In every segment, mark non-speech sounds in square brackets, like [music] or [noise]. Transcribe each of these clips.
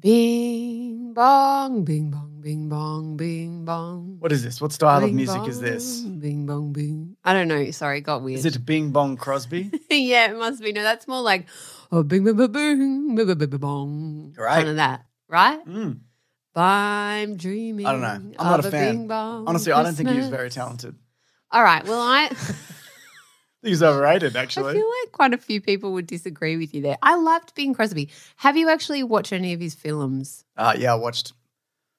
Bing bong, bing bong, bing bong, bing bong. What is this? What style of Bing music is this? Bing bong, bing. I don't know. Sorry, it got weird. Is it Bing Bong Crosby? [laughs] yeah, it must be. No, that's more like oh, bing, bing, bing, bing, bing, bing, bing, bong. Right. Kind of that, right? Mm. I'm dreaming. I don't know. I'm not of a fan. Bing bong Honestly, I don't think he was very talented. All right. Well, I. [laughs] He's overrated, actually. I feel like quite a few people would disagree with you there. I loved Bing Crosby. Have you actually watched any of his films? Uh, yeah, I watched.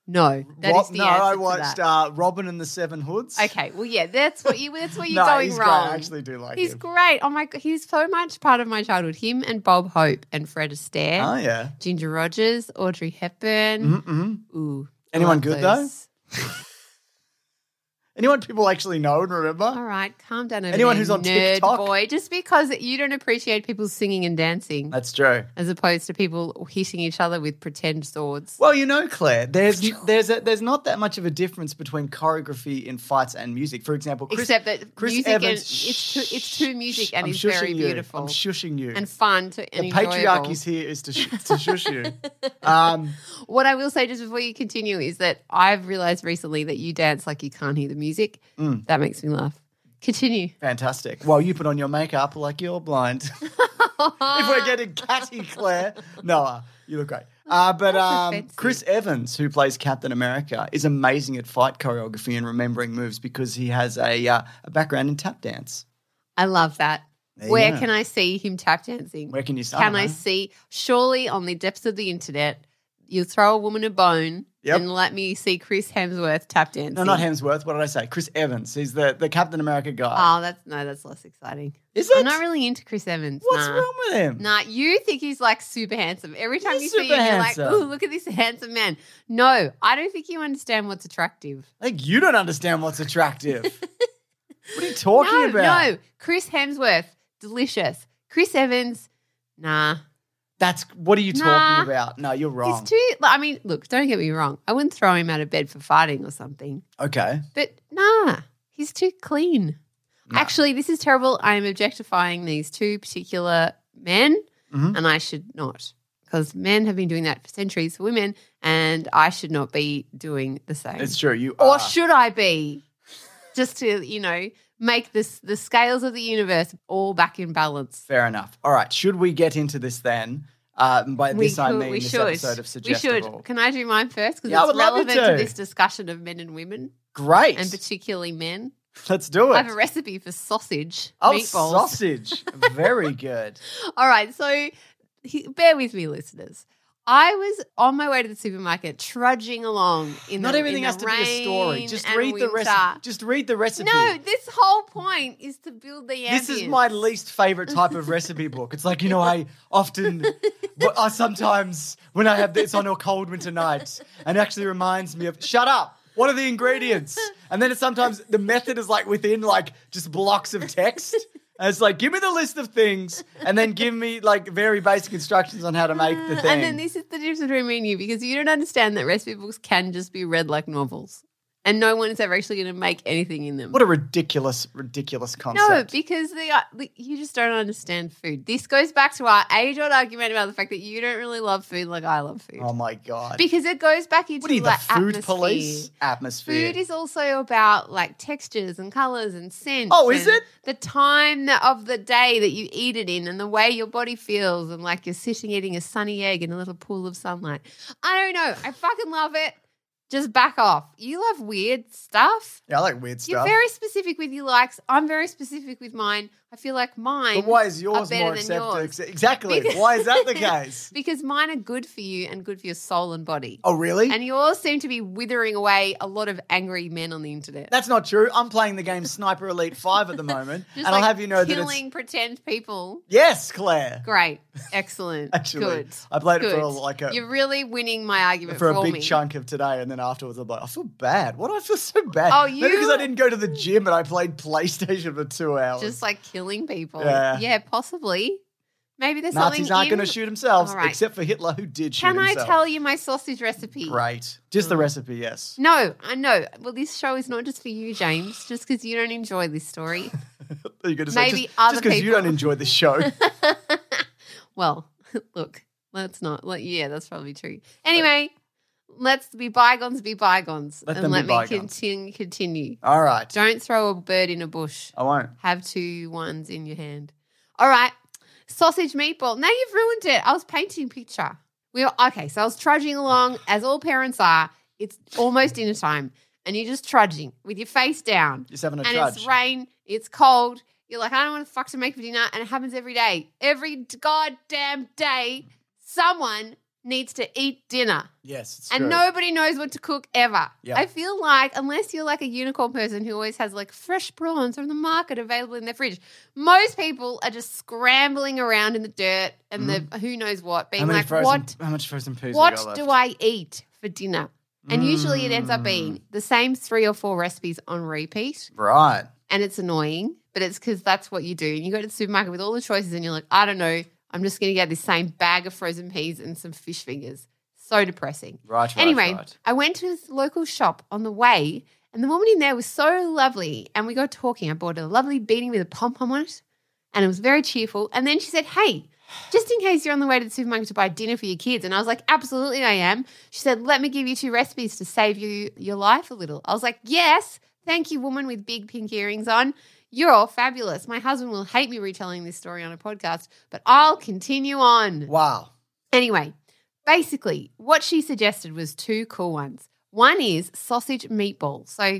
No, that is Rob- the no, answer I watched uh, Robin and the Seven Hoods. Okay, well, yeah, that's what you. That's where [laughs] you're no, going he's wrong. Great. I actually do like he's him. great. Oh my god, he's so much part of my childhood. Him and Bob Hope and Fred Astaire, Oh yeah. Ginger Rogers, Audrey Hepburn. Mm-hmm. Ooh, Anyone good, those. [laughs] Anyone people actually know and remember? All right, calm down. Over Anyone there, who's on nerd TikTok? boy. Just because you don't appreciate people singing and dancing, That's true. as opposed to people hitting each other with pretend swords. Well, you know, Claire, there's [laughs] there's a, there's not that much of a difference between choreography in fights and music. For example, Chris, Except that Chris music Evans, and it's too, it's too music and I'm it's very you. beautiful I'm shushing you. and fun to and the enjoyable. patriarchy's here is to, sh- to shush you. [laughs] Um, What I will say just before you continue is that I've realized recently that you dance like you can't hear the music. Mm. That makes me laugh. Continue. fantastic. While you put on your makeup like you're blind. [laughs] if we're getting catty, Claire. Noah, you look great. Uh, but um. Chris Evans, who plays Captain America, is amazing at fight choreography and remembering moves because he has a, uh, a background in tap dance. I love that. There Where can I see him tap dancing? Where can you see? Can I see? Surely on the depths of the internet, you throw a woman a bone Yep. and let me see Chris Hemsworth tap dancing. No, not Hemsworth. What did I say? Chris Evans. He's the, the Captain America guy. Oh, that's no, that's less exciting. Is it? I'm not really into Chris Evans. What's nah. wrong with him? Nah, you think he's like super handsome. Every time He's you see him, you're like, "Ooh, look at this handsome man." No, I don't think you understand what's attractive. I think you don't understand what's attractive. [laughs] what are you talking no, about? no, Chris Hemsworth, delicious. Chris Evans, nah. That's what are you talking Nah. about? No, you're wrong. He's too. I mean, look, don't get me wrong. I wouldn't throw him out of bed for fighting or something, okay. but nah, he's too clean. Actually, this is terrible. I am objectifying these two particular men, Mhm. and I should not. Because men have been doing that for centuries for women, and I should not be doing the same. It's true. You or are. should I be? Just to, you know, make this the scales of the universe all back in balance. Fair enough. All right. Should we get into this then? Uh, by this I mean this episode of Suggestible. We should. Can I do mine first? Because Yeah, I it's would love relevant to. to. this discussion of men and women, Great. and particularly men. [laughs] Let's do it. I have a recipe for sausage oh, meatballs. sausage. Very [laughs] good. All right, so he, bear with me, listeners. I was on my way to the supermarket, trudging along in Not the, everything in has the to be a story. rain Just and read the winter. recipe. Just read the recipe. No, this whole point is to build the ambience. This is my least favorite type of recipe book. It's like, you know, I [laughs] often, well, I sometimes, when I have this on a cold winter night, and it actually reminds me of, shut up. What are the ingredients? And then it's sometimes the method is like within like just blocks of text. And it's like, give me the list of things and then give me like very basic instructions on how to make the [laughs] thing. And then this is the difference between me and you because you don't understand that recipe books can just be read like novels. And no one is ever actually going to make anything in them. what a ridiculous, ridiculous concept. no, because they are, you just don't understand food. This goes back to our age old argument about the fact that you don't really love food like I love food. oh my God. because it goes back into what are you, the like food atmosphere. police? Atmosphere. Food is also about like textures and colors and scents. Oh, is it? The time of the day that you eat it in and the way your body feels and like you're sitting eating a sunny egg in a little pool of sunlight. I don't know. I fucking love it. Just back off. You love weird stuff. yeah, I like weird stuff. You're stuff. very specific with your likes. I'm very specific with mine. I feel like mine. But why is yours more accepted? Exactly. Because- why is that the [laughs] case? Because mine are good for you and good for your soul and body. Oh, really? And yours seem to be withering away a lot of angry men on the internet. That's not true. I'm playing the game Sniper Elite 5 at the moment. [laughs] And like I'll have you know that killing pretend people. Yes, Claire. Great, [laughs] excellent, Actually, good. I played it for a- like a- You're really winning my argument For for, a big me. chunk of today, and then afterwards, I'm like, I feel bad. Why do I feel so bad? Oh, Maybe because I didn't go to the gym and I played PlayStation for two hours. Just like killing people. Yeah. possibly. Maybe there's Nazis something aren't in- going to shoot themselves, All right. except for Hitler, who did shoot himself. Can I himself. tell you my sausage recipe? Great. Just Mm. the recipe, yes. No, I know. Well, this show is not just for you, James. Just because you don't enjoy this story. You're going to say Maybe just, other just because you people. don't enjoy the show. [laughs] well, [laughs] look, let's not. Like, yeah, that's probably true. Anyway, let's be bygones, be bygones, Let and let me bygones. continue. Continue. All right. Don't throw a bird in a bush. I won't. Have two ones in your hand. All right, sausage meatball. Now you've ruined it. I was painting a picture. We were okay. So I was trudging along, as all parents are. It's almost dinner time, and you're just trudging with your face down Just having a and trudge. it's rain, it's cold. You're like, I don't want to fuck to make for dinner, and it happens every day. Every goddamn day, someone needs to eat dinner, Yes, it's and true. nobody knows what to cook ever. Yeah. I feel like unless you're like a unicorn person who always has like fresh prawns from the market available in their fridge, most people are just scrambling around in the dirt and the who knows what, being Mm-hmm. like, frozen, what how much frozen peas what do? I eat for dinner? And usually it ends up Mm. being the same three or four recipes on repeat Right. and it's annoying, but it's because that's what you do. And you go to the supermarket with all the choices, and you're like, I don't know, I'm just going to get this same bag of frozen peas and some fish fingers. So depressing. Right, right, anyway, right. I went to this local shop on the way, and the woman in there was so lovely. And we got talking. I bought a lovely beanie with a pom pom on it, and it was very cheerful. And then she said, Hey, just in case you're on the way to the supermarket to buy dinner for your kids. And I was like, Absolutely, I am. She said, Let me give you two recipes to save you your life a little. I was like, Yes, thank you, woman with big pink earrings on. You're all fabulous. My husband will hate me retelling this story on a podcast, but I'll continue on. Wow. Anyway, basically, what she suggested was two cool ones. One is sausage meatball. So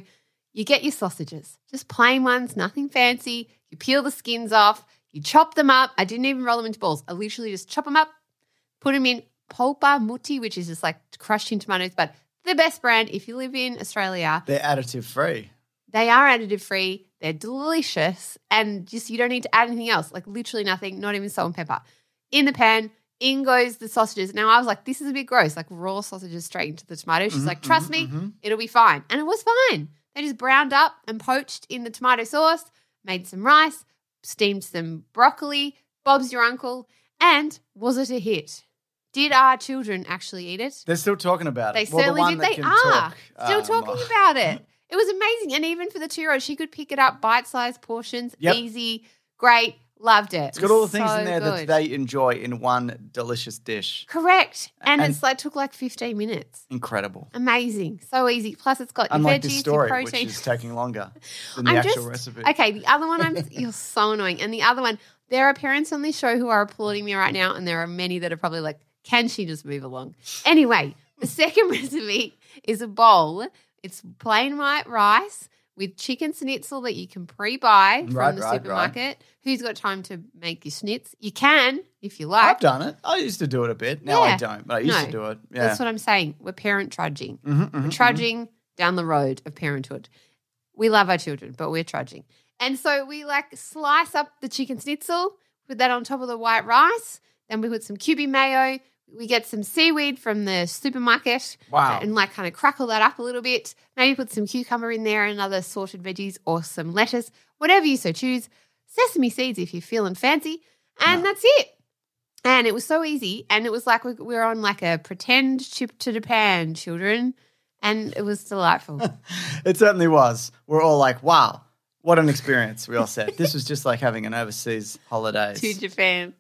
you get your sausages, just plain ones, nothing fancy. You peel the skins off, you chop them up. I didn't even roll them into balls. I literally just chop them up, put them in polpa mutti, which is just like crushed in tomatoes, but the best brand if you live in Australia. They're additive free. They are additive free. They're delicious, and just you don't need to add anything else. Like literally nothing, not even salt and pepper. In the pan, in goes the sausages. Now I was like, this is a bit gross, like raw sausages straight into the tomato. She's Mhm, like, trust mhm, me, mhm. it'll be fine, and it was fine. They just browned up and poached in the tomato sauce, made some rice, steamed some broccoli. Bob's your uncle, and was it a hit? Did our children actually eat it? They're still talking about They it. Well, the certainly one did. They are talk, still um, talking about it. [laughs] It was amazing, and even for the two year old, she could pick it up bite-sized portions, Yep. easy, great, loved it. It's got all the things So in there that they enjoy in one delicious dish. correct, and, And- it's like took like fifteen minutes. Incredible. Amazing, so easy. Plus, it's got your Unlike veggies, this your story, which protein. is taking longer [laughs] than the I'm actual just recipe. okay. The other one, I'm [laughs] you're so annoying, and the other one, there are parents on this show who are applauding me right now, and there are many that are probably like, "Can she just move along?" Anyway, the second [laughs] recipe is a bowl. It's plain white rice with chicken schnitzel that you can pre-buy from Right, the right, right. supermarket. Who's got time to make your schnitz? You can if you like. I've done it. I used to do it a bit. Now I don't, but I used No, to do it. Yeah. That's what I'm saying. We're parent trudging. Mhm, mhm, We're trudging down the road of parenthood. We love our children, but we're trudging. And so we like slice up the chicken schnitzel, put that on top of the white rice. Then we put some Kewpie mayo. We get some seaweed from the supermarket. Wow. And like kind of crackle that up a little bit. Maybe put some cucumber in there and other sorted veggies or some lettuce, whatever you so choose. Sesame seeds if you're feeling fancy. And that's it. And it was so easy. And it was like we were on like a pretend trip to Japan, children. And it was delightful. [laughs] It certainly was. We're all like, wow, what an experience. We all said. this was just like having an overseas holiday [laughs] to Japan.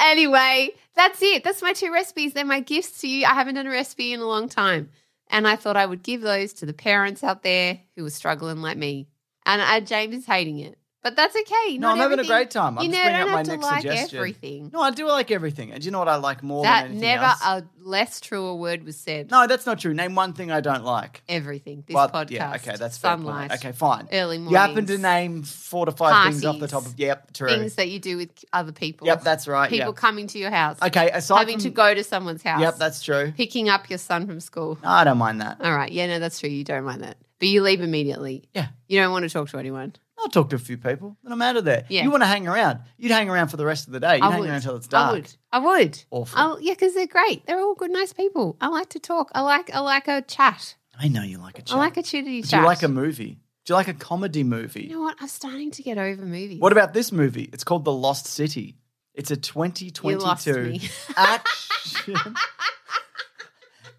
Anyway, that's it. That's my two recipes. They're my gifts to you. I haven't done a recipe in a long time. And I thought I would give those to the parents out there who are struggling like me. And uh, James is hating it. But that's okay. No, Not I'm having a everything- great time. I'm you just know, bringing don't up my have to next like suggestion. everything. No, I do like everything. And do you know what I like more that than anything never else? a less true a word was said. No, that's not true. Name one thing I don't like. Everything. This Well, podcast. Yeah, okay, that's fair point. sunlight. Okay, fine. Early morning. You happen to mornings. name four to five things off the top of. Yep, true. Things that you do with other people. Yep, that's right. People Yep. coming to your house. Okay, aside having from to go to someone's house. Yep, that's true. picking up your son from school. No, I don't mind that. All right. Yeah, no, that's true. You don't mind that. But you leave immediately. Yeah. You don't want to talk to anyone. I'll talk to a few people. Then I'm out of there. Yeah. You want to hang around? You'd hang around for the rest of the day. You'd I hang would. around until it's dark. I would. I would. Awful. I'll, yeah, because they're great. They're all good, nice people. I like to talk. I like. I like a chat. I know you like a chat. I like a chitty chat. Do you like a movie? Do you like a comedy movie? You know what? I'm starting to get over movies. What about this movie? It's called The Lost City. It's a You lost 2022 me. action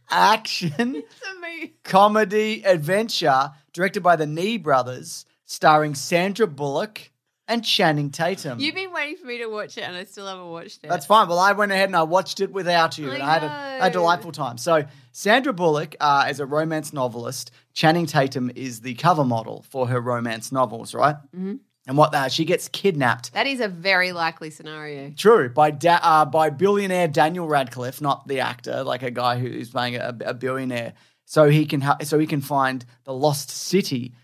action [laughs] It's a movie. comedy adventure directed by the Nee brothers, starring Sandra Bullock and Channing Tatum. You've been waiting for me to watch it, and I still haven't watched it. That's fine. Well, I went ahead and I watched it without you, I and I had a, a delightful time. So, Sandra Bullock uh, is a romance novelist. Channing Tatum is the cover model for her romance novels, right? Mm-hmm. And what uh, she gets kidnapped That is a very likely scenario. True, by da- uh, by billionaire Daniel Radcliffe, not the actor, like a guy who's playing a, a billionaire, so he can ha- so he can find the lost city,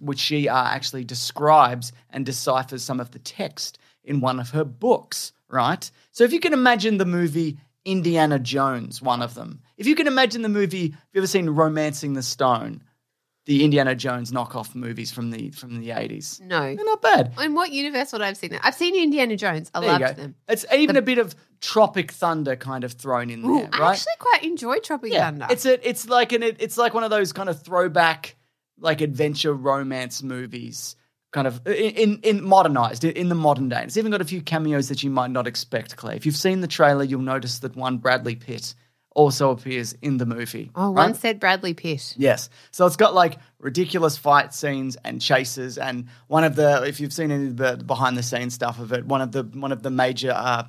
which she uh, actually describes and deciphers some of the text in one of her books. Right. So if you can imagine the movie Indiana Jones, one of them. If you can imagine the movie, have you ever seen Romancing the Stone? The Indiana Jones knockoff movies from the from the eighties. No. They're not bad. In what universe would I have seen that? I've seen Indiana Jones. I There loved them. It's even a bit of Tropic Thunder kind of thrown in Ooh, there, I right? actually quite enjoy Tropic yeah, Thunder. it's a, it's like an, it's like one of those kind of throwback, like adventure romance movies, kind of in in, in modernized in the modern day. It's even got a few cameos that you might not expect. Clay. if you've seen the trailer, you'll notice that one Bradley Pitt also appears in the movie. oh, right? one said Bradley Pitt. Yes. So it's got like ridiculous fight scenes and chases, and one of the if you've seen any of the behind the scenes stuff of it, one of the one of the major uh,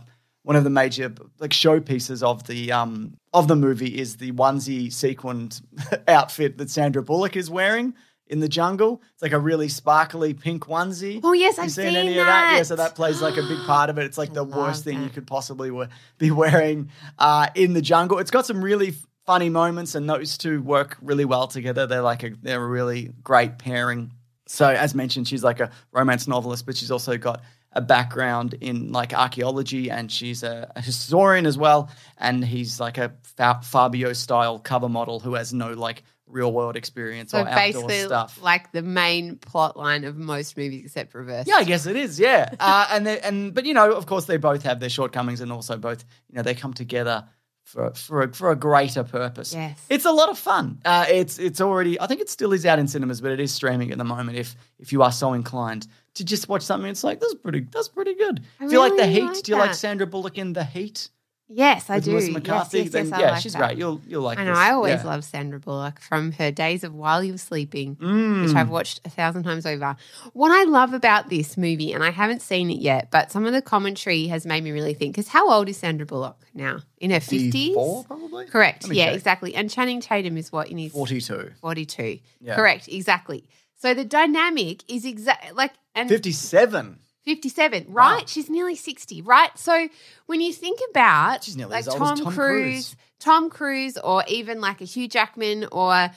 one of the major like showpieces of the um of the movie is the onesie sequined [laughs] outfit that Sandra Bullock is wearing in the jungle. It's like a really sparkly pink onesie. Oh, yes, You I've seen seen any of that? Yeah, so that plays like a big part of it. It's like the worst thing you could possibly we- be wearing uh, in the jungle. It's got some really funny moments, and those two work really well together. They're like a they're a really great pairing. So, as mentioned, she's like a romance novelist, but she's also got a background in like archaeology, and she's a, a historian as well. And he's like a Fa- Fabio style cover model who has no like real world experience So or outdoor stuff. like the main plot line of most movies except Reverse. Yeah, I guess it is. Yeah, [laughs] uh, and they, and but you know, of course, they both have their shortcomings, and also both you know they come together for for a, for a greater purpose. Yes. it's a lot of fun. Uh, it's it's already. I think it still is out in cinemas, but it is streaming at the moment. If if you are so inclined to just watch something, it's like that's pretty that's pretty good. I if you like the Heat, like do you like. Sandra Bullock in The Heat? Yes, I with do. Melissa Yes, McCarthy? yes, then yes, I yeah, like she's that. great. You'll you'll like. I know. this. I always Yeah. love Sandra Bullock from her days of While You Were Sleeping, Mm. which I've watched a thousand times over. What I love about this movie, and I haven't seen it yet, but some of the commentary has made me really think. Because how old is Sandra Bullock now? In her fifties, 54, probably. Correct. Yeah, check. exactly. And Channing Tatum is what in his Forty-two. 42. Yeah. Correct. Exactly. So the dynamic is exact like and 57. 57, right? She's nearly 60, right? So when you think about She's nearly like as old as Tom, Tom Cruise, Cruise. Tom Cruise, or even like a Hugh Jackman or,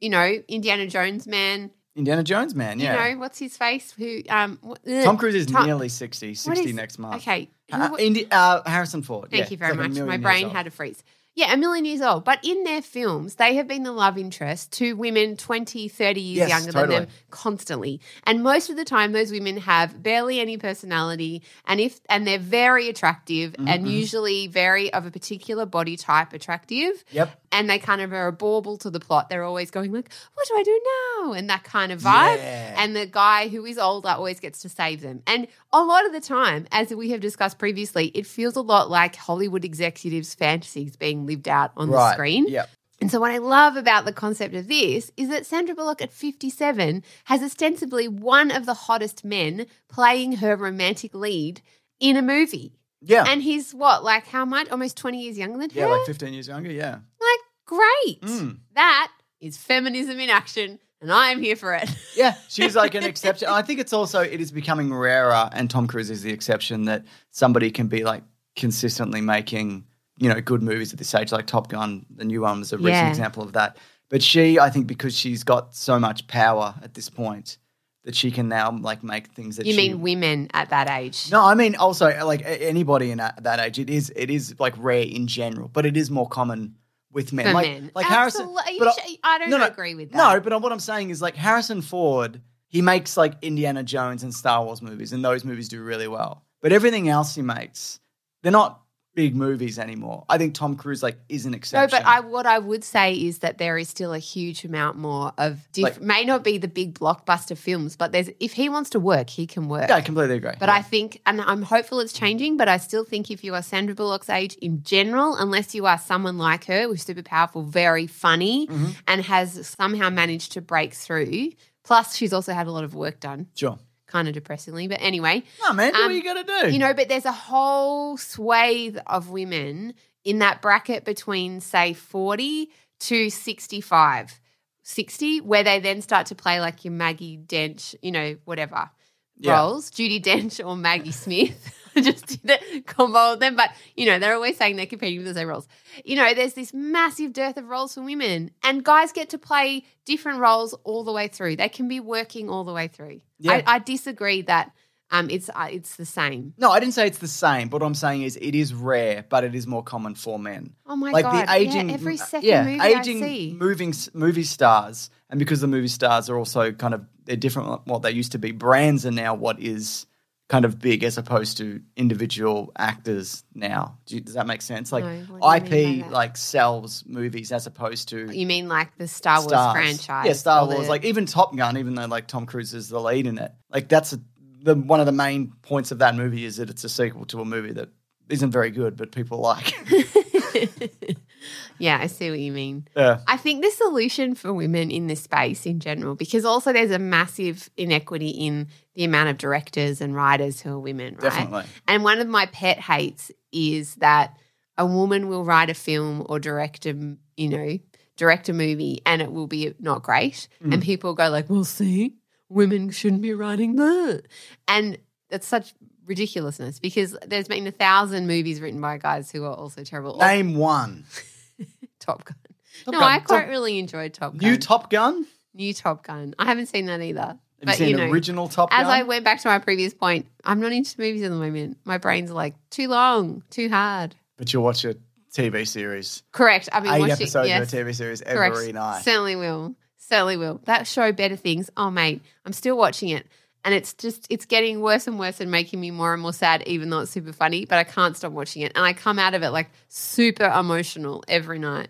you know, Indiana Jones man, Indiana Jones man. Yeah. you know, what's his face? Who, um, Tom Cruise is Tom- nearly 60, 60 is- next month. Okay. Uh, Indi- uh, Harrison Ford. Thank yeah. you very much. My brain old. had a freeze. Yeah, a million years old. But in their films, they have been the love interest to women 20, 30 years Yes, younger totally. than them constantly. And most of the time those women have barely any personality and if and they're very attractive Mm-hmm, and usually very of a particular body type attractive. Yep. And they kind of are a bauble to the plot. They're always going like, "What do I do now?" and that kind of vibe. Yeah. And the guy who is older always gets to save them. And a lot of the time, as we have discussed previously, it feels a lot like Hollywood executives' fantasies being lived out on the screen. Yep. And so, what I love about the concept of this is that Sandra Bullock at 57 has ostensibly one of the hottest men playing her romantic lead in a movie. Yeah. And he's what, like how much? Almost 20 years younger than yeah, her? Yeah, like 15 years younger. Yeah. Like, great. Mm. That is feminism in action. and I'm here for it. [laughs] Yeah, she's like an exception. I think it's also it is becoming rarer, and Tom Cruise is the exception that somebody can be like consistently making you know good movies at this age. Like Top Gun, the new one was a recent Yeah. example of that. But she, I think, because she's got so much power at this point, that she can now like make things that You she, mean women at that age? No, I mean also like anybody in that, that age. It is it is like rare in general, but it is more common with men. For like men. like Harrison. But sh- I don't no, no, agree with that. No, but what I'm saying is like Harrison Ford. He makes like Indiana Jones and Star Wars movies, and those movies do really well. But everything else he makes, they're not big movies anymore. I think Tom Cruise like is an exception. No, but I what I would say is that there is still a huge amount more of diff- Like- may not be the big blockbuster films, but there's if he wants to work, he can work. yeah, I completely agree. But I think, and I'm hopeful it's changing, but I still think if you are Sandra Bullock's age in general, unless you are someone like her who's super powerful, very funny, Mm-hmm. and has somehow managed to break through, plus she's also had a lot of work done, sure. Kind of depressingly. But anyway, No, man, do what Um, you got to do. you know, but there's a whole swathe of women in that bracket between, say, 40 to 65, 60, where they then start to play like your Maggie Dench, you know, whatever Yeah. roles, Judy Dench or Maggie Smith. [laughs] [laughs] Just did a combo with them, but you know, they're always saying they're competing for the same roles. You know, there's this massive dearth of roles for women, and guys get to play different roles all the way through. They can be working all the way through. Yeah. I, I disagree that um, it's uh, it's the same. No, I didn't say it's the same. But what I'm saying is it is rare, but it is more common for men. Oh my like god! the aging, yeah, every second yeah, movie aging I see. moving movie stars, and because the movie stars are also kind of they're different from what they used to be. Brands are now what is kind of big as opposed to individual actors now. Do you, does that make sense? Like No, what do you mean by IP like sells movies as opposed to You mean like the Star Wars stars. franchise? Yeah, Star or the- Wars. Like even Top Gun, even though like Tom Cruise is the lead in it, like that's a, the one of the main points of that movie is that it's a sequel to a movie that isn't very good, but people like. [laughs] [laughs] yeah, I see what you mean. yeah. I think the solution for women in this space in general, because also there's a massive inequity in the amount of directors and writers who are women, right? Definitely. And one of my pet hates is that a woman will write a film or direct a, you know, direct a movie and it will be not great. Mm. And people go like, well, see, women shouldn't be writing that. And that's such ridiculousness because there's been a thousand movies written by guys who are also terrible. Name one. [laughs] Top Gun. Top no, Gun. I quite Top- really enjoyed Top Gun. New Top Gun? New Top Gun. I haven't seen that either. But you know, original Top Gun? as I went back to my previous point, I'm not into movies at the moment. My brain's like too long, too hard. but you'll watch a TV series. Correct. I've been Eight watching episodes yes, of a TV series correct. every night. Certainly will. Certainly will. That show Better Things. Oh mate, I'm still watching it. And it's just it's getting worse and worse and making me more and more sad, even though it's super funny. But I can't stop watching it. And I come out of it like super emotional every night.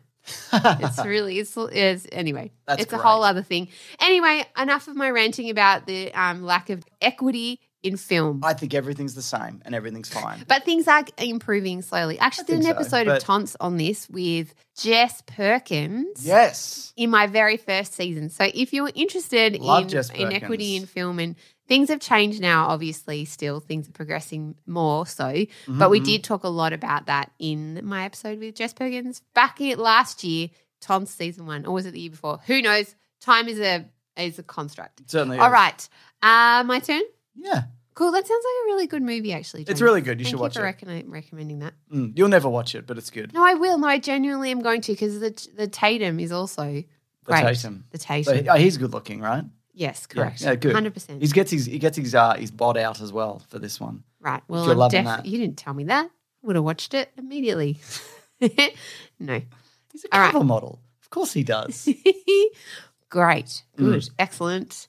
It's [laughs] really it's, it's anyway That's it's a whole other thing. Anyway enough of my ranting about the um, lack of equity in film. I think everything's the same and everything's fine. but things are improving slowly. I actually did an so, episode but- of Tonts on this with Jess Perkins yes. in my very first season. So if you're interested Love in Jess inequity in film and things have changed now obviously still things are progressing more so Mm-hmm, but we did talk a lot about that in my episode with Jess Perkins back in last year, Tom's season one, or was it the year before? Who knows? Time is a is a construct. Certainly. All is. right, uh, my turn. Yeah. Cool. That sounds like a really good movie, actually. It's really good. You Thank should watch for it. recon- recommending that. Mm, you'll never watch it, but it's good. No, I will. No, I genuinely am going to because the the Tatum is also The great. Tatum. The So, Tatum. oh, he's good looking, right? Yes, correct. Yeah, good. Hundred percent. He gets his he gets his uh his bod out as well for this one. Right. Well, you're I'm loving def- that. you didn't tell me that. Would have watched it immediately. [laughs] no. He's a All right. cover model. Of course he does. [laughs] Great. Mm. Good. Excellent.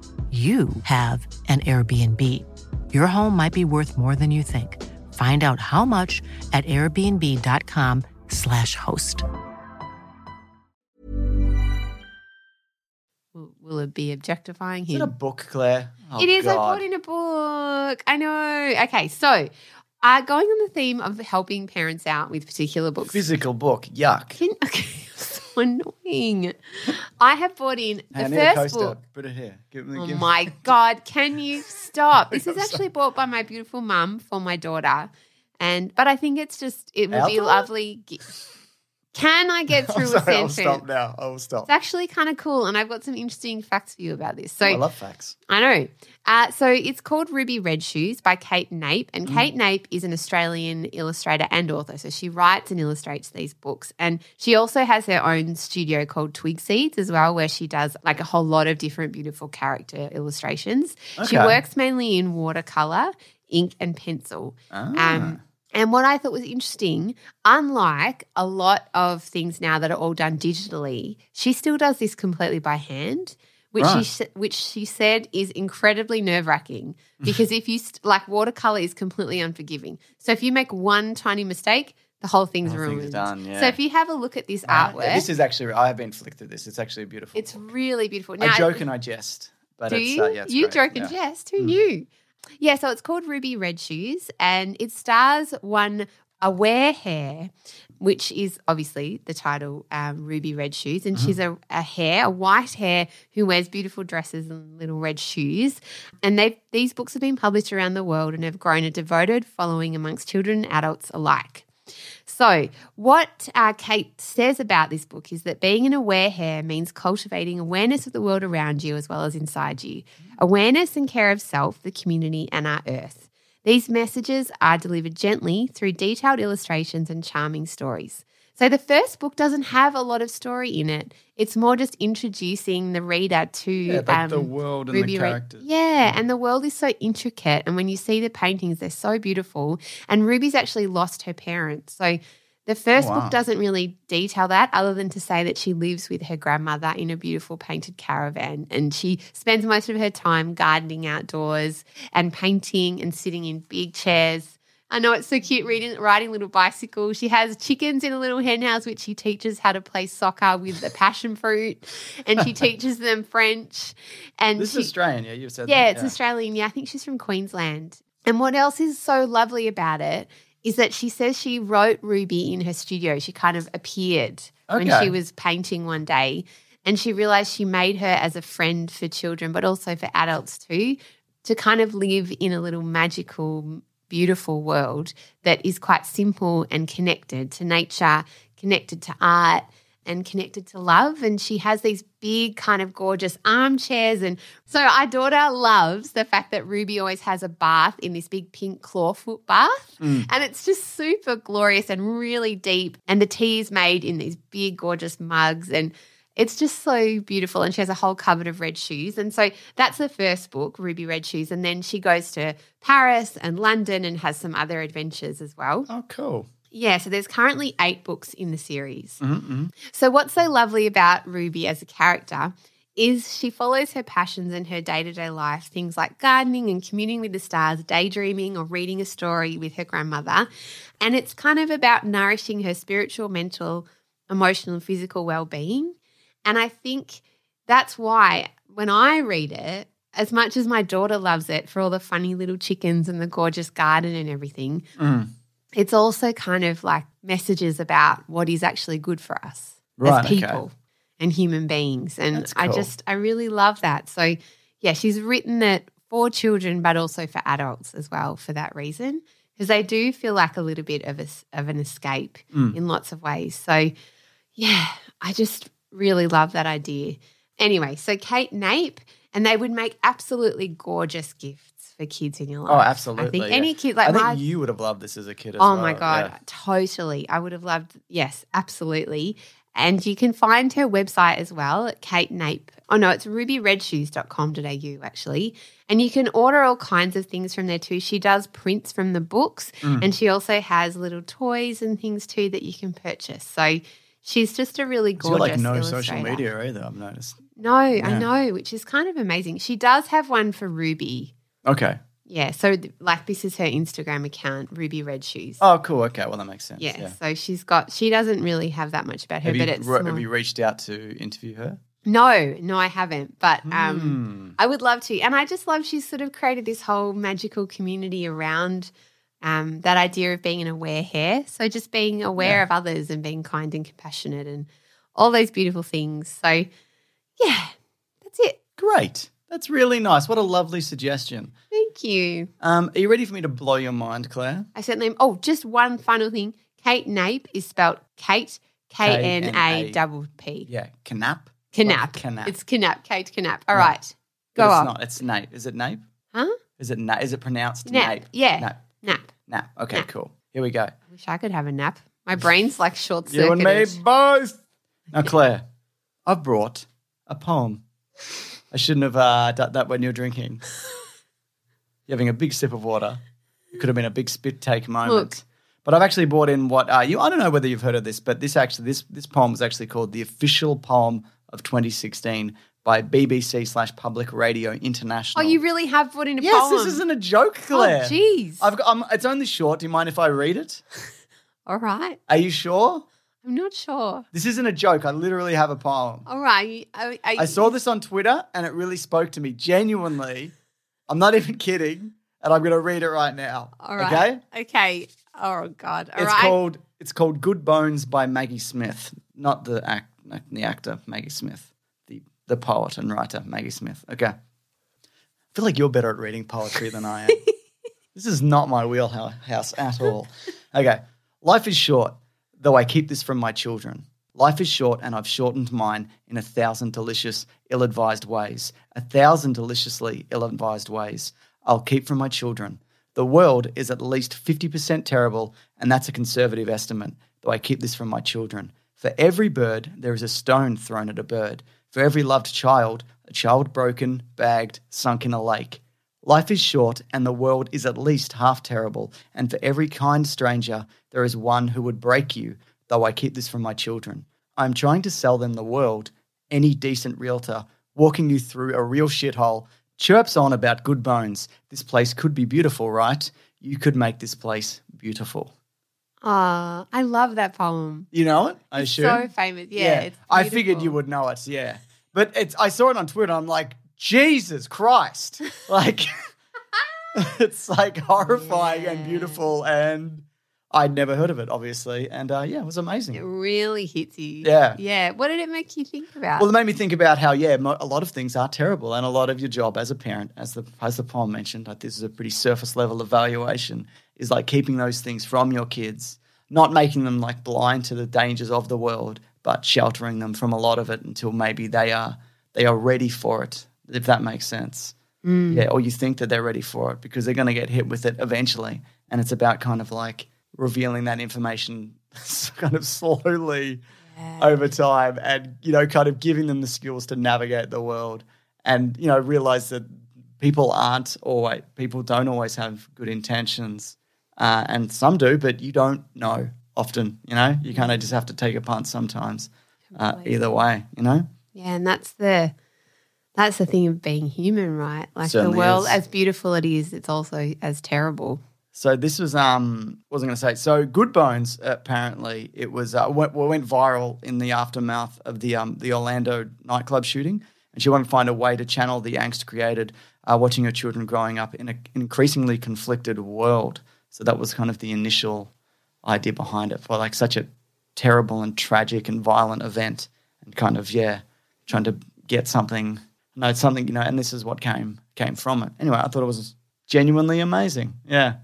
you have an Airbnb. Your home might be worth more than you think. Find out how much at airbnb.com/slash host. will it be objectifying Is it a book, Claire? Oh, it is. I God. bought in a book. I know. Okay, so uh, going on the theme of helping parents out with particular books. Physical book. Yuck. Can, [laughs] okay, so [laughs] annoying. I have bought in the Hey, I need a first book. Put it here. Give me, Oh give me- my [laughs] God, can you stop? This is actually bought by my beautiful mum for my daughter. And but I think it's just it would Our be daughter? lovely. Can I get [laughs] through a sorry, I'll sentence? stop now. I will stop. It's actually kind of cool, and I've got some interesting facts for you about this. So Oh, I love facts. I know. Uh, so it's called Ruby Red Shoes by Kate Nape. And Mm. Kate Nape is an Australian illustrator and author. So she writes and illustrates these books. And she also has her own studio called Twigseeds as well, where she does like a whole lot of different beautiful character illustrations. She works mainly in watercolor, ink, and pencil. Ah. Um, and what I thought was interesting, unlike a lot of things now that are all done digitally, she still does this completely by hand, which Right. she which she said is incredibly nerve wracking [laughs] because if you st- like watercolor is completely unforgiving. So if you make one tiny mistake, the whole thing's Whole thing's ruined. done, yeah. So if you have a look at this Ah, artwork, this is actually, I have been flicked through this. It's actually beautiful. it's really beautiful. I joke and I jest. But do it's, you? Uh, yeah, it's you great. joke and jest. Who knew? Yeah, so it's called Ruby Red Shoes and it stars one Aware Hare, which is obviously the title um, Ruby Red Shoes. And she's a, a hare, a white hare who wears beautiful dresses and little red shoes. And they've these books have been published around the world and have grown a devoted following amongst children and adults alike. So, what uh, Kate says about this book is that being an aware hare means cultivating awareness of the world around you as well as inside you, awareness and care of self, the community, and our earth. These messages are delivered gently through detailed illustrations and charming stories. So, the first book doesn't have a lot of story in it. It's more just introducing the reader to Yeah, like the um, world and Ruby the characters. Yeah, and the world is so intricate. And when you see the paintings, they're so beautiful. And Ruby's actually lost her parents. So the first Oh, wow. book doesn't really detail that other than to say that she lives with her grandmother in a beautiful painted caravan. And she spends most of her time gardening outdoors and painting and sitting in big chairs. I know it's so cute reading, riding little bicycles. She has chickens in a little henhouse, which she teaches how to play soccer with the passion fruit, and she [laughs] teaches them French. And This she, is Australian, yeah, you've said yeah, that. it's Australian. Yeah, I think she's from Queensland. And what else is so lovely about it is that she says she wrote Ruby in her studio. She kind of appeared when she was painting one day. And she realized she made her as a friend for children, but also for adults too, to kind of live in a little magical, beautiful world that is quite simple and connected to nature, connected to art, and connected to love. And she has these big, kind of gorgeous armchairs. And so our daughter loves the fact that Ruby always has a bath in this big pink clawfoot bath. Mm. And it's just super glorious and really deep. And the tea is made in these big, gorgeous mugs. And it's just so beautiful. And she has a whole cupboard of red shoes. And so that's the first book, Ruby Red Shoes. And then she goes to Paris and London and has some other adventures as well. Oh, cool. Yeah, so there's currently eight books in the series. Mm-hmm. So, what's so lovely about Ruby as a character is she follows her passions in her day to day life, things like gardening and communing with the stars, daydreaming, or reading a story with her grandmother. And it's kind of about nourishing her spiritual, mental, emotional, and physical well being. And I think that's why when I read it, as much as my daughter loves it for all the funny little chickens and the gorgeous garden and everything, Mm. It's also kind of like messages about what is actually good for us Right, as okay. people and human beings. And That's I just, I really love that. So, yeah, she's written it for children, but also for adults as well for that reason, because they do feel like a little bit of, a, of an escape Mm. in lots of ways. So, yeah, I just really love that idea. Anyway, so Kate Nape, and they would make absolutely gorgeous gifts for kids in your life. Oh, absolutely. I think yeah. any kid, like I think my you would have loved this as a kid as Oh well. my God, yeah. totally. I would have loved, yes, absolutely. And you can find her website as well Kate Nape. Oh no, it's rubyredshoes.com.au actually. And you can order all kinds of things from there too. She does prints from the books Mm. and she also has little toys and things too that you can purchase. So she's just a really gorgeous like no social media either, I've noticed. No, I know, which is kind of amazing. She does have one for Ruby. Okay. Yeah, so like this is her Instagram account, Ruby Red Shoes. Oh, cool. Okay. Well, that makes sense. Yeah, Yeah. so she's got she doesn't really have that much about her, Have, but you, it's more- have you reached out to interview her? No, no, I haven't. But um, I would love to. And I just love she's sort of created this whole magical community around um, that idea of being an aware hare. So just being aware Yeah. of others and being kind and compassionate and all those beautiful things. So yeah, that's it. Great. That's really nice. What a lovely suggestion. Thank you. Um, are you ready for me to blow your mind, Claire? I certainly am. Oh, just one final thing. Kate Nape is spelled Kate K N A double P. Yeah, Canap. Canap. Canap. It's Canap. Kate Canap. All Right. right. Go it's on. not. It's Nape. Is it Nape? Huh? Is it Na- Is it pronounced Nap. Nape? Yeah. Nap. Nap. Nap. Okay, Nap. cool. Here we go. I wish I could have a nap. My brain's like short You and me both. Now, Claire, I've brought a poem. [laughs] I shouldn't have uh, done that when you're drinking. [laughs] You're having a big sip of water. It could have been a big spit take moment. Look. But I've actually brought in what uh, you. I don't know whether you've heard of this, but this actually this this poem was actually called the official poem of 2016 by BBC slash Public Radio International. Oh, you really have put in a yes, poem. this isn't a joke, Claire. Oh, jeez. I've got. Um, it's only short. Do you mind if I read it? [laughs] All right. Are you sure? I'm not sure. This isn't a joke. I literally have a poem. All right. I, I, I saw this on Twitter and it really spoke to me. Genuinely, I'm not [laughs] even kidding, and I'm going to read it right now. All right. Okay. Okay. Oh God. All it's right. called it's called Good Bones by Maggie Smith, not the act the actor Maggie Smith, the the poet and writer Maggie Smith. Okay. I feel like you're better at reading poetry than I am. [laughs] this is not my wheelhouse at all. Okay. Life is short, though I keep this from my children. Life is short, and I've shortened mine in a thousand delicious, ill advised ways. A thousand deliciously ill advised ways I'll keep from my children. The world is at least 50% terrible, and that's a conservative estimate, though I keep this from my children. For every bird, there is a stone thrown at a bird. For every loved child, a child broken, bagged, sunk in a lake. Life is short, and the world is at least half terrible, and for every kind stranger, there is one who would break you, though I keep this from my children. I'm trying to sell them the world. Any decent realtor, walking you through a real shithole, chirps on about good bones. This place could be beautiful, right? You could make this place beautiful. Ah, I love that poem. You know it? I It's so famous. Yeah. It's I figured you would know it. Yeah, but it's. I saw it on Twitter. I'm like, Jesus Christ! [laughs] Like, [laughs] it's like horrifying and beautiful, and I'd never heard of it, obviously, and uh, yeah, it was amazing. It really hits you. Yeah. Yeah. What did it make you think about? Well, it made me think about how, yeah, mo- a lot of things are terrible, and a lot of your job as a parent, as the as the poem mentioned, like this is a pretty surface level evaluation, is like keeping those things from your kids, not making them like blind to the dangers of the world, but sheltering them from a lot of it until maybe they are they are ready for it, if that makes sense. Yeah, or you think that they're ready for it because they're going to get hit with it eventually, and it's about kind of like revealing that information [laughs] kind of slowly over time and you know kind of giving them the skills to navigate the world and you know realize that people aren't always people don't always have good intentions uh, and some do but you don't know often you know you kind of just have to take a punt sometimes uh, either way you know Yeah, and that's the that's the thing of being human, right? Like Certainly the world, is. as beautiful it is, it's also as terrible. So this was um wasn't going to say? So Good Bones apparently it was uh, went, went viral in the aftermath of the um the Orlando nightclub shooting, and she wanted to find a way to channel the angst created uh, watching her children growing up in an increasingly conflicted world. So that was kind of the initial idea behind it for like such a terrible and tragic and violent event, and kind of yeah, trying to get something, no something you know, and this is what came came from it. Anyway, I thought it was genuinely amazing. Yeah.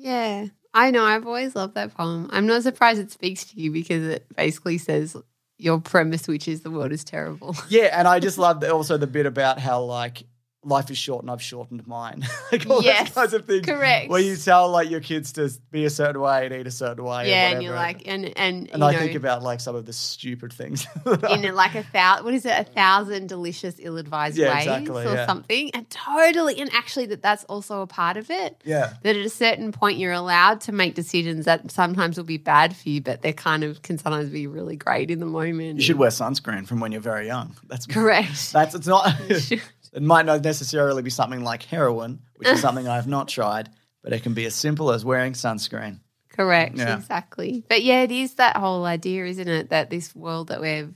Yeah, I know. I've always loved that poem. I'm not surprised it speaks to you because it basically says your premise, which is the world is terrible. Yeah, and I just love also the bit about how like life is short and I've shortened mine. [laughs] like all Yes, those kinds of things. correct. Where you tell like your kids to be a certain way and eat a certain way. yeah, and you're like, and and and I know, think about like some of the stupid things. [laughs] in like a thousand, what is it, a thousand delicious ill-advised Yeah, ways exactly, or yeah. something, and totally, and actually that that's also a part of it. yeah. that at a certain point you're allowed to make decisions that sometimes will be bad for you, but they kind of can sometimes be really great in the moment. You should wear sunscreen from when you're very young. That's correct. [laughs] That's it's not. It might not necessarily be something like heroin, which is [laughs] something I have not tried, but it can be as simple as wearing sunscreen. correct, Yeah. exactly. But yeah, it is that whole idea, isn't it, that this world that we've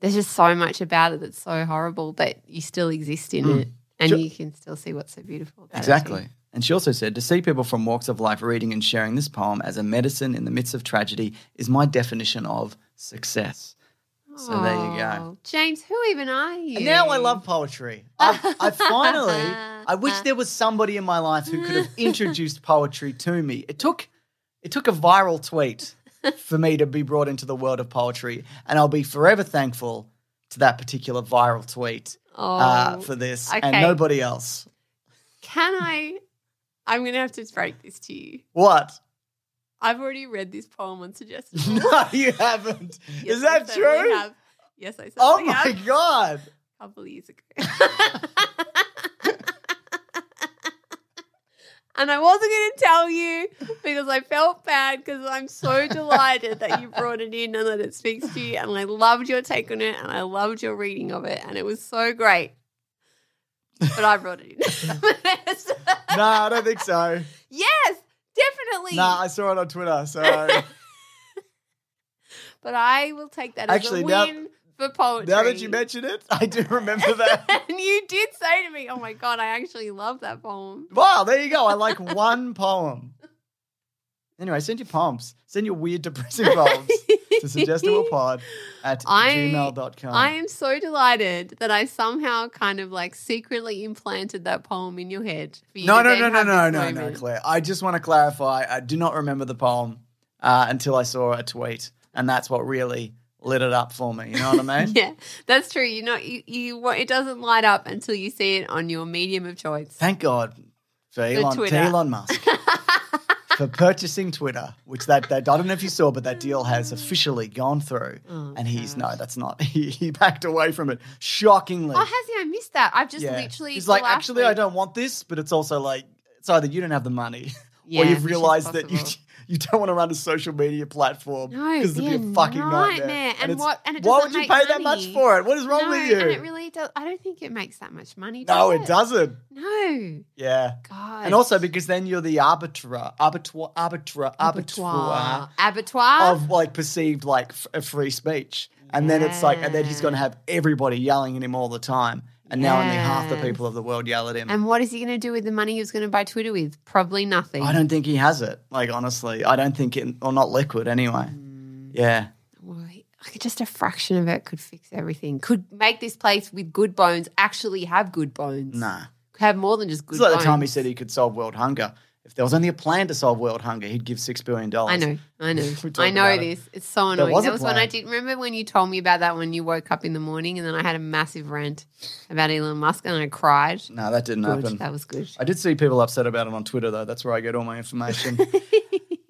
there's just so much about it that's so horrible, but you still exist in mm. it and Sure. you can still see what's so beautiful about it. Exactly. And she also said, to see people from walks of life reading and sharing this poem as a medicine in the midst of tragedy is my definition of success. So there you go. Oh, James, who even are you? And now I love poetry. I, I [laughs] finally, I wish there was somebody in my life who could have [laughs] introduced poetry to me. It took, it took a viral tweet for me to be brought into the world of poetry, and I'll be forever thankful to that particular viral tweet uh, Oh, for this okay. and nobody else. Can I? I'm going to have to break this to you. What? I've already read this poem on Suggestible. [laughs] No, you haven't. Yes, Is that certainly true? have. Yes, I said. Oh my have. god! A couple of years ago. [laughs] and I wasn't going to tell you because I felt bad because I'm so delighted that you brought it in and that it speaks to you. And I loved your take on it and I loved your reading of it. And it was so great. But I brought it in. [laughs] No, I don't think so. Definitely. Nah, I saw it on Twitter. So [laughs] But I will take that Actually, as a now- win for poetry. now that you mention it, I do remember [laughs] that. and you did say to me, "Oh my god, I actually love that poem." Wow, there you go. I like one poem. [laughs] Anyway, send your poems. Send your weird, depressing poems to suggestiblepod at [laughs] I- gmail.com. I am so delighted that I somehow kind of like secretly implanted that poem in your head. For you no, no, no, no, no, no, no. Claire. I just want to clarify. I do not remember the poem uh, until I saw a tweet, and that's what really lit it up for me. You know what I mean? [laughs] Yeah, that's true. You know, you, you it doesn't light up until you see it on your medium of choice. Thank God for Elon, Twitter. Elon Musk [laughs] for purchasing Twitter, which that, that I don't know if you saw, but that deal has officially gone through. Oh, and he's no, that's not. [laughs] He, he backed away from it shockingly. Oh, has he? I missed that. I've just literally. He's like, actually, I don't want this, but it's also like it's either you don't have the money. [laughs] Yeah, or you've realized that you. [laughs] you don't want to run a social media platform No, because it'd be yeah, a fucking nightmare. nightmare. And it's- what- and it why would you pay that much for it? What is wrong no, with you? and it really does. I don't think it makes that much money. no, does it doesn't. No, Yeah. God. And also because then you're the arbiter, arbiter, arbiter, arbiter abattoir. of like perceived like f- free speech, and then it's like, and then he's going to have everybody yelling at him all the time, and now only half the people of the world yell at him. and what is he going to do with the money he was going to buy Twitter with? Probably nothing. I don't think he has it. Like honestly, I don't think it, or not liquid anyway. Mm. Yeah. Well, like just a fraction of it could fix everything. Could make this place with good bones actually have good bones. Nah. Could have more than just good bones. It's like bones. the time he said he could solve world hunger. If there was only a plan to solve world hunger, he'd give six billion dollars. I know, I know, [laughs] I know about it. this. It's so annoying. There was a that was when plan. I did. Remember when you told me about that when you woke up in the morning, and then I had a massive rant about Elon Musk, and I cried. No, that didn't Good, happen. that was good. I did see people upset about it on Twitter though. That's where I get all my information. [laughs]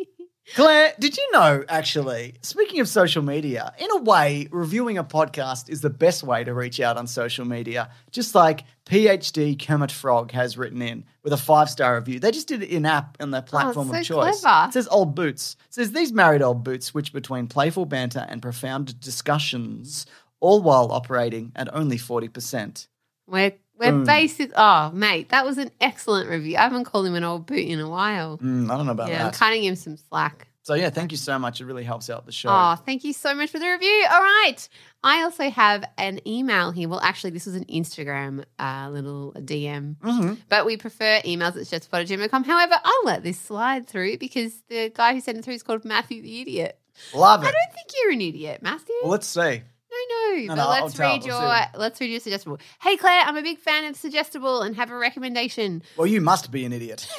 Claire, did you know actually, speaking of social media, in a way, reviewing a podcast is the best way to reach out on social media. Just like PhD Kermit Frog has written in with a five star review. They just did it in app on their oh, platform Oh, so of choice. clever. It says old boots. It says these married old boots switch between playful banter and profound discussions, all while operating at only 40%. We're we're Boom. basic. Oh, mate, that was an excellent review. I haven't called him an old boot in a while. Mm, I don't know about yeah, I'm that. cutting him some slack. So yeah, thank you so much. It really helps out the show. Oh, thank you so much for the review. All right. I also have an email here. Well, actually, this was an Instagram uh, little DM, Mhm. but we prefer emails at jetspot@gmail.com. However, I'll let this slide through because the guy who sent it through is called Matthew the Idiot. Love it. I don't think you're an idiot, Matthew. Well, let's see. No, no, but no, I'll let's tell. read We'll your see. let's read your suggestible. Hey Claire, I'm a big fan of suggestible and have a recommendation. Well, you must be an idiot. [laughs] [laughs]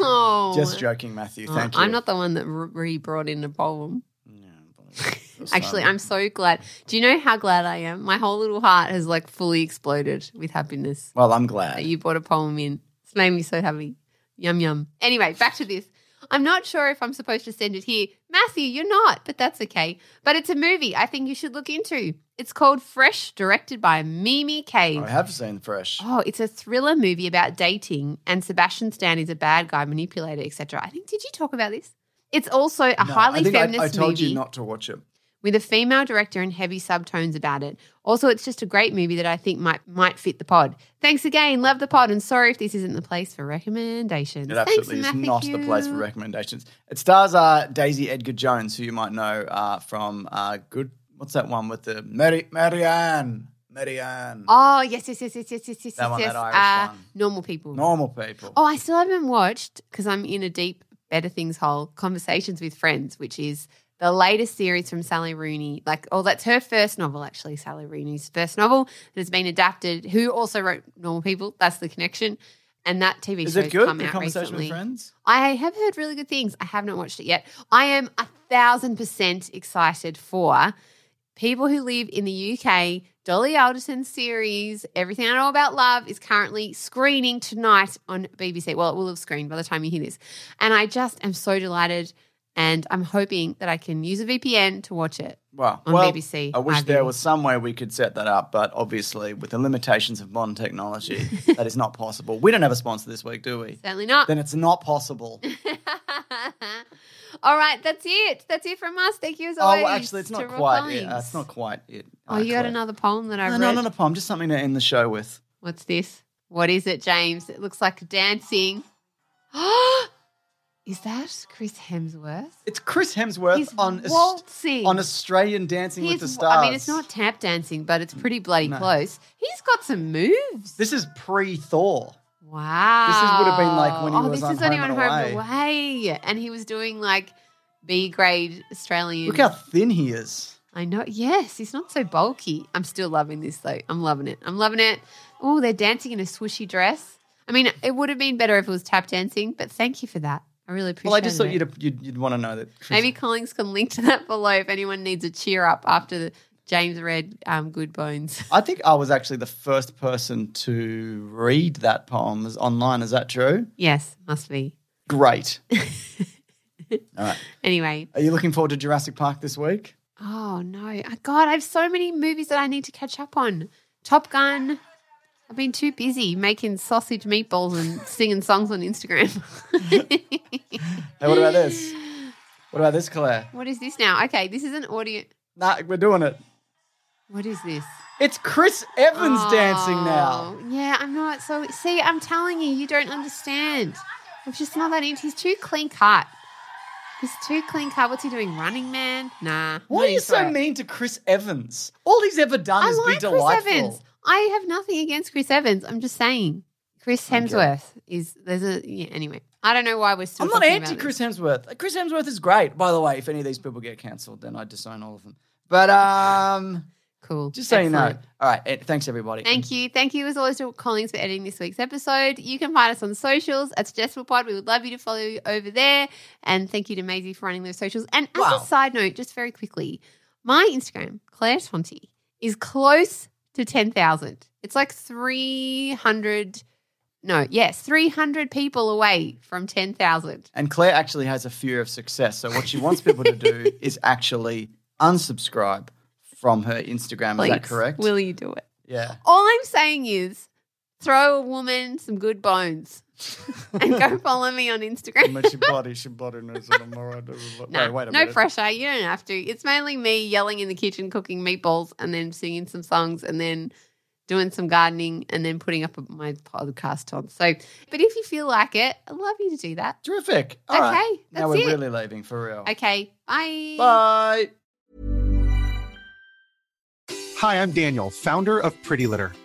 Oh, Just joking, Matthew. Oh, Thank you. I'm not the one that re brought in the poem. [laughs] Actually, I'm so glad. Do you know how glad I am? My whole little heart has like fully exploded with happiness Well, I'm that glad. you brought a poem in. It's made me so happy. Yum yum. Anyway, back to this. I'm not sure if I'm supposed to send it here. Matthew, you're not, but that's okay. But it's a movie I think you should look into. It's called Fresh, directed by Mimi Cave. I have seen Fresh. Oh, it's a thriller movie about dating, and Sebastian Stan is a bad guy, manipulator, etc. I think did you talk about this? It's also a No, highly I think I- I, told movie you not to watch it. With a female director and heavy subtones about it. Also, it's just a great movie that I think might might fit the pod. Thanks again, love the pod, and sorry if this isn't the place for recommendations. It Thanks, absolutely is Matthew. not the place for recommendations. It stars uh, Daisy Edgar Jones, who you might know uh, from uh, Good. What's that one with the Mary Marianne? Marianne. Oh yes, yes, yes, yes, yes, yes, yes, That one, yes. that Irish uh, one. Normal people. Normal people. Oh, I still haven't watched because I'm in a deep Better Things hole. Conversations with Friends, which is the latest series from Sally Rooney. Like, oh, that's her first novel, actually. Sally Rooney's first novel that has been adapted. Who also wrote Normal People? That's the connection. And that TV Is show it good? come The out conversation recently. with friends. I have heard really good things. I have not watched it yet. I am a thousand percent excited for people who live in the UK. Dolly Alderton's series, Everything I Know About Love, is currently screening tonight on BBC. Well, it will have screened by the time you hear this. And I just am so delighted. And I'm hoping that I can use a VPN to watch it. Wow. On well, BBC I wish there was some way we could set that up, but obviously, with the limitations of modern technology, [laughs] that is not possible. We don't have a sponsor this week, do we? Certainly not. Then it's not possible. [laughs] All right, that's it. That's it from us. Thank you as oh, always. well, actually, it's not quite it. Uh, it's not quite it. Oh, you got another poem that I've No, read. no, not a poem. Just something to end the show with. What's this? What is it, James? It looks like dancing. [gasps] [gasps] [gasps] is that Chris Hemsworth? It's Chris Hemsworth He's on waltzing. on Australian Dancing with the Stars. I mean, it's not tap dancing, but it's pretty bloody No. close. He's got some moves. This is pre Thor. wow. This is- would have been like when he was on the way. oh, was this on is only Home on and Home and Away. Away. And he was doing like B grade Australian. Look how thin he is. I know. Yes, he's not so bulky. I'm still loving this though. I'm loving it. I'm loving it. Oh, they're dancing in a swooshy dress. I mean, it would have been better if it was tap dancing, but thank you for that. I really appreciate it. Well, I just thought you'd, you'd you'd want to know that. Chris, Maybe Collings can link to that below if anyone needs a cheer up after the James read um, Good Bones. I think I was actually the first person to read that poem is online. Is that true? yes, must be. Great. [laughs] All right. Anyway, Are you looking forward to Jurassic Park this week? oh no. God, I have so many movies that I need to catch up on. Top Gun. I've been too busy making sausage meatballs and singing songs on Instagram. [laughs] Hey, what about this? What about this, Claire? what is this now? Okay, this is an audio. Nah, we're doing it. What is this? It's Chris Evans oh, dancing now. Oh, Yeah, I'm not. So, see, I'm telling you, you don't understand. I'm just not that into. He's too clean cut. He's too clean cut. What's he doing? Running Man? Nah. Why are you so mean to Chris Evans? All he's ever done I is like be delightful. Chris Evans. I have nothing against Chris Evans. I'm just saying, Chris. Hemsworth is there's a yeah. Anyway, I don't know why we're still. I'm not talking anti about Chris this. Hemsworth. Chris Hemsworth is great. By the way, if any of these people get cancelled, then I disown all of them. But um, Cool. just so you know. Excellent. All right. eh, Thanks, everybody. Thank you. Thank you as always to Collings for editing this week's episode. You can find us on socials at Suggestible Pod. We would love you to follow you over there. And thank you to Maisie for running those socials. And as Wow. a side note, just very quickly, my Instagram, Claire Tonti, is close to 10,000. It's like 300, no, yes, 300 people away from 10,000. And Claire actually has a fear of success. So what she wants people to do [laughs] is actually unsubscribe from her Instagram. Is that correct? Will you do it? yeah. All I'm saying is throw a woman some good bones [laughs] and go follow me on Instagram. she body, she body knows that I'm all right. No, Wait, wait a no minute. pressure. You don't have to. It's mainly me yelling in the kitchen, cooking meatballs, and then singing some songs, and then doing some gardening, and then putting up my podcast on. So, but if you feel like it, I'd love you to do that. Terrific. All right. Okay, Now that's we're it. really leaving for real. Okay, bye. Bye. Hi, I'm Daniel, founder of Pretty Litter.